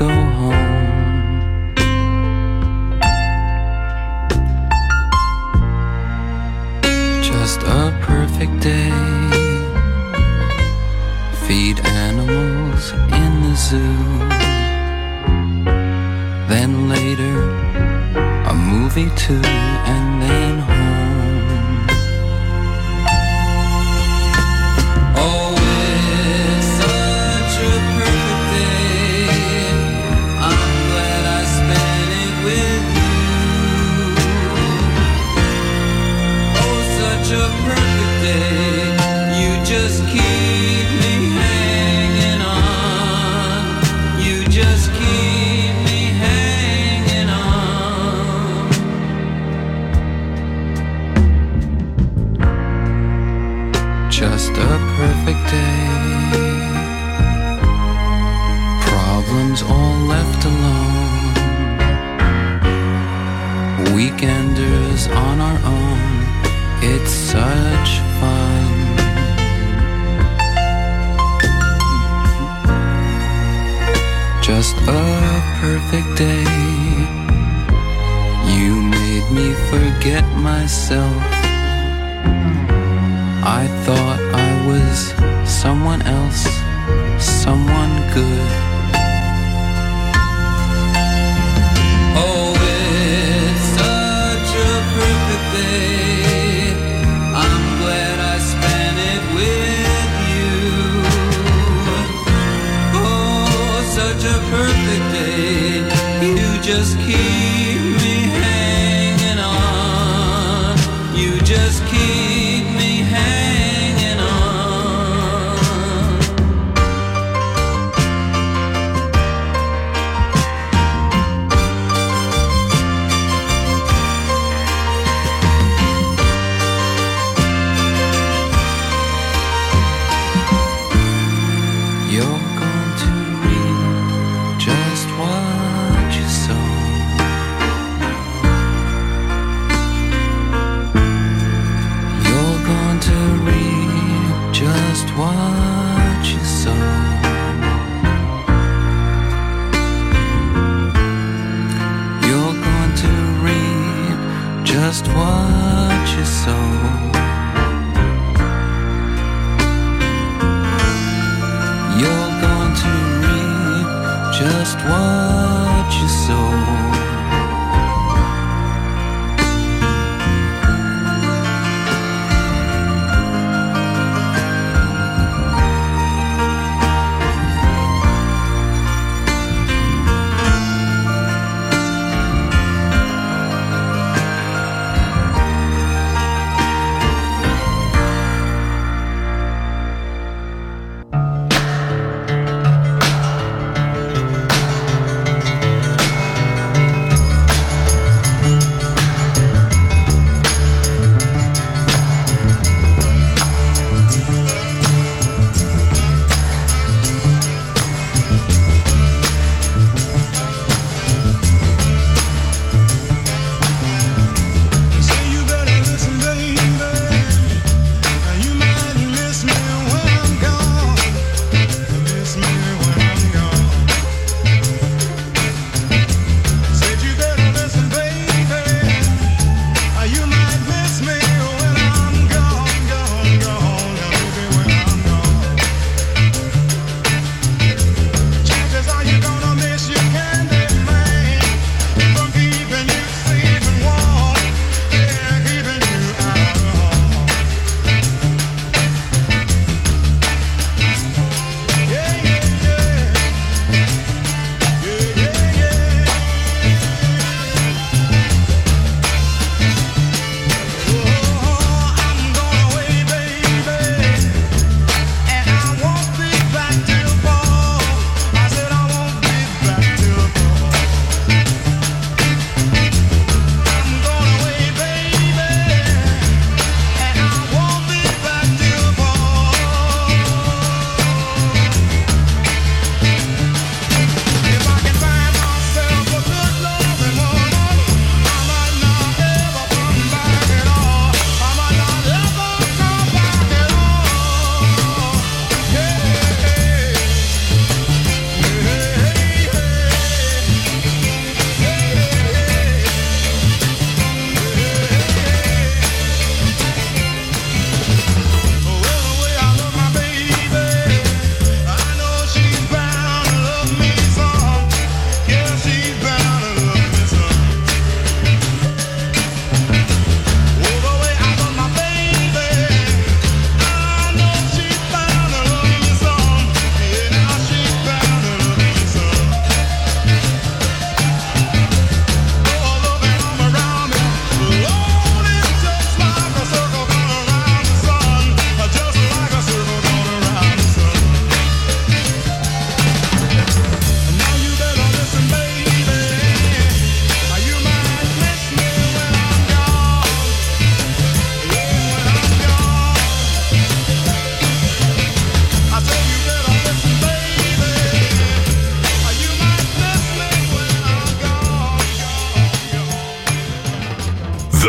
Go home.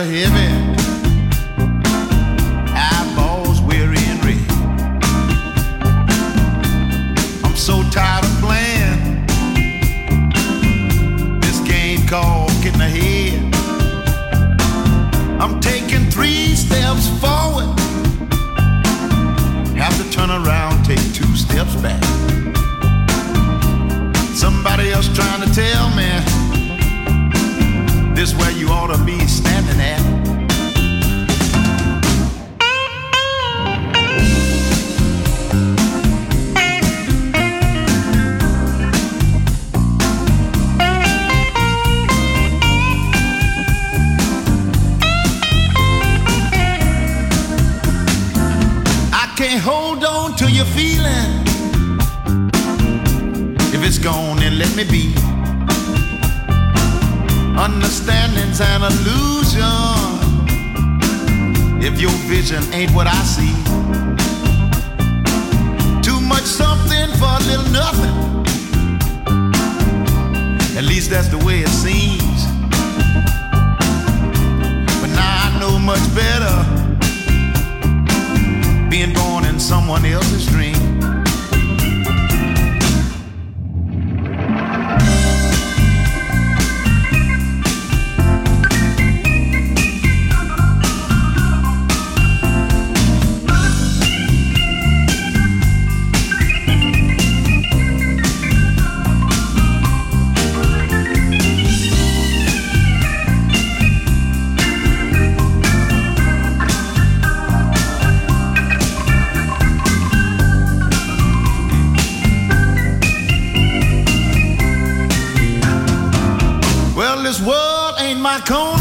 Eyelids Understanding's an illusion. If your vision ain't what I see, too much something for a little nothing. At least that's the way it seems. But now I know much better. Being born in someone else's dream. Ain't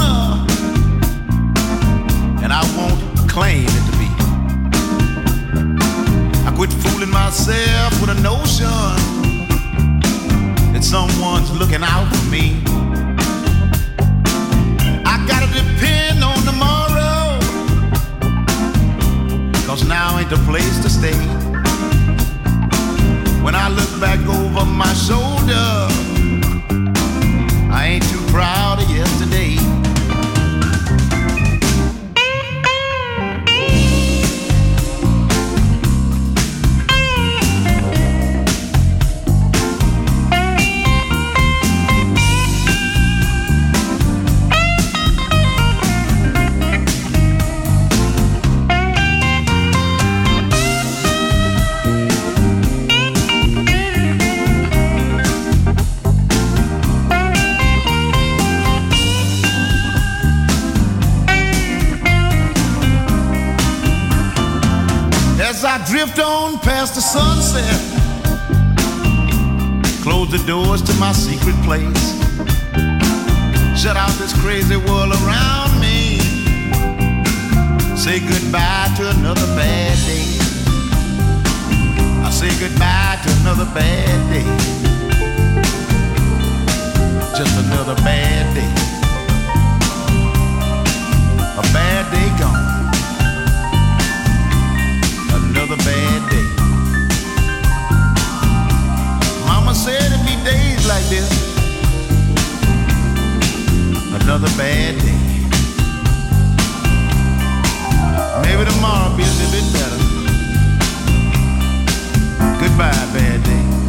drift on past the sunset, close the doors to my secret place, shut out this crazy world around me, say goodbye to another bad day. I say goodbye to another bad day, just another bad day, a bad day gone said it'd be days like this. Another bad day. Maybe tomorrow will be a little bit better. Goodbye, bad day.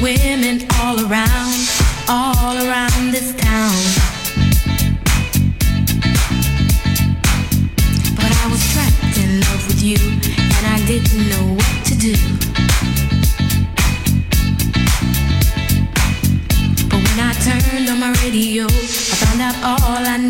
Women all around, all around this town. But I was trapped in love with you, and I didn't know what to do. But when I turned on my radio, I found out all I needed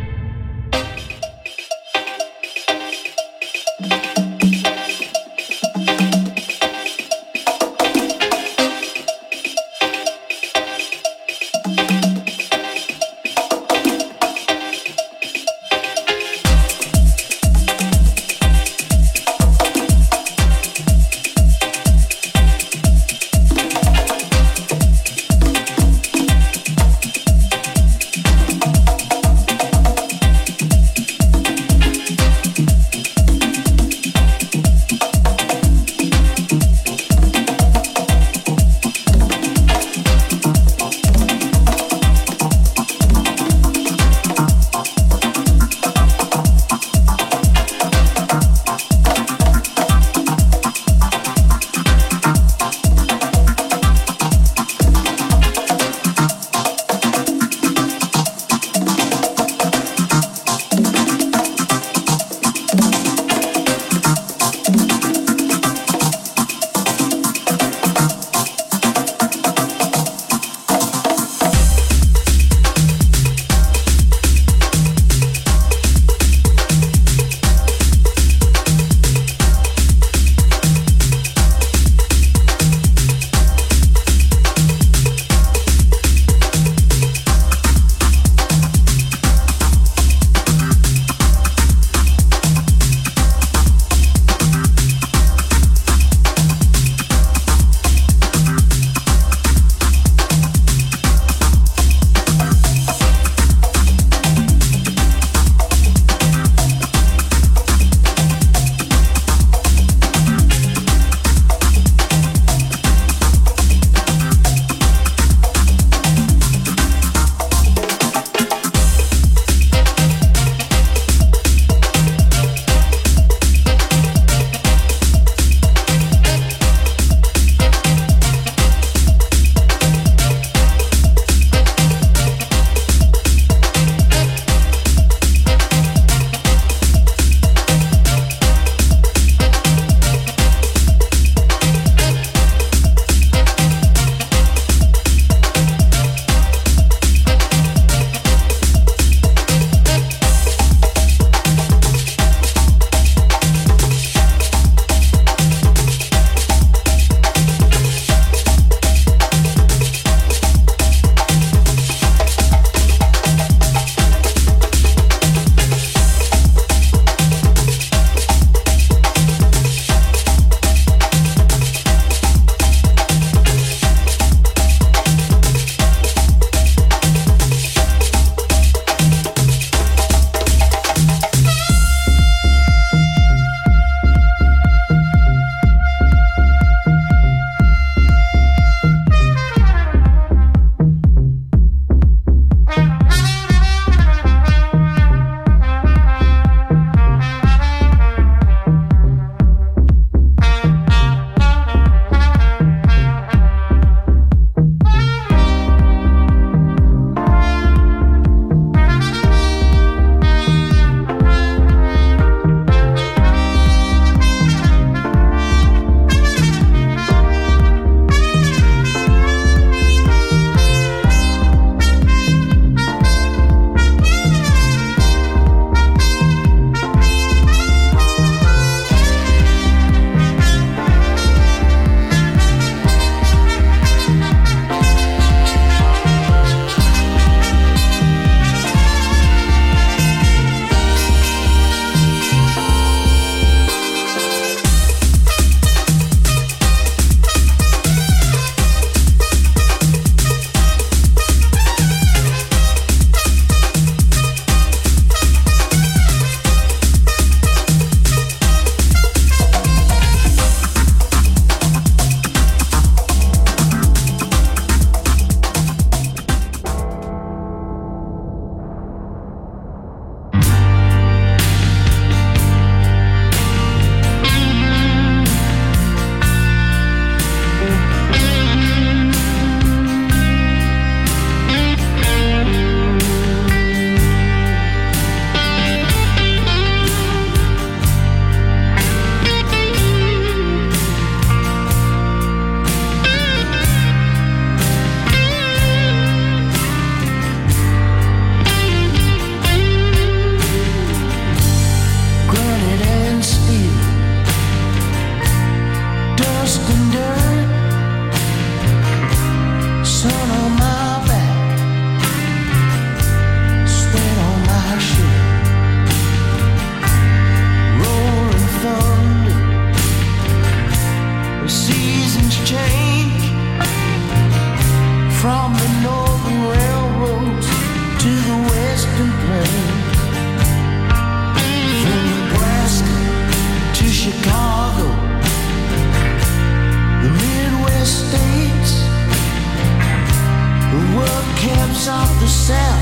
glimpse of the self.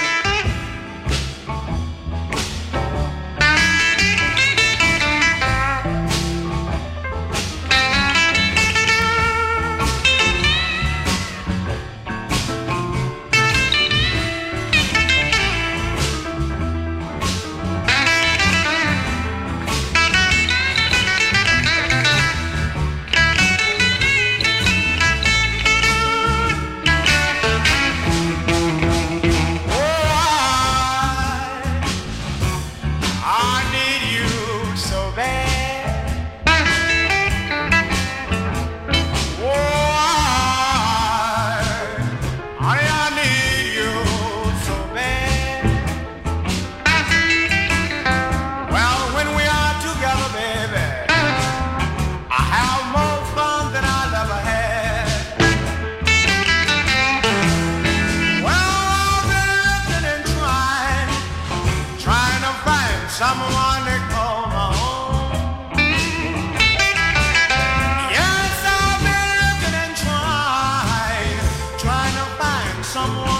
someone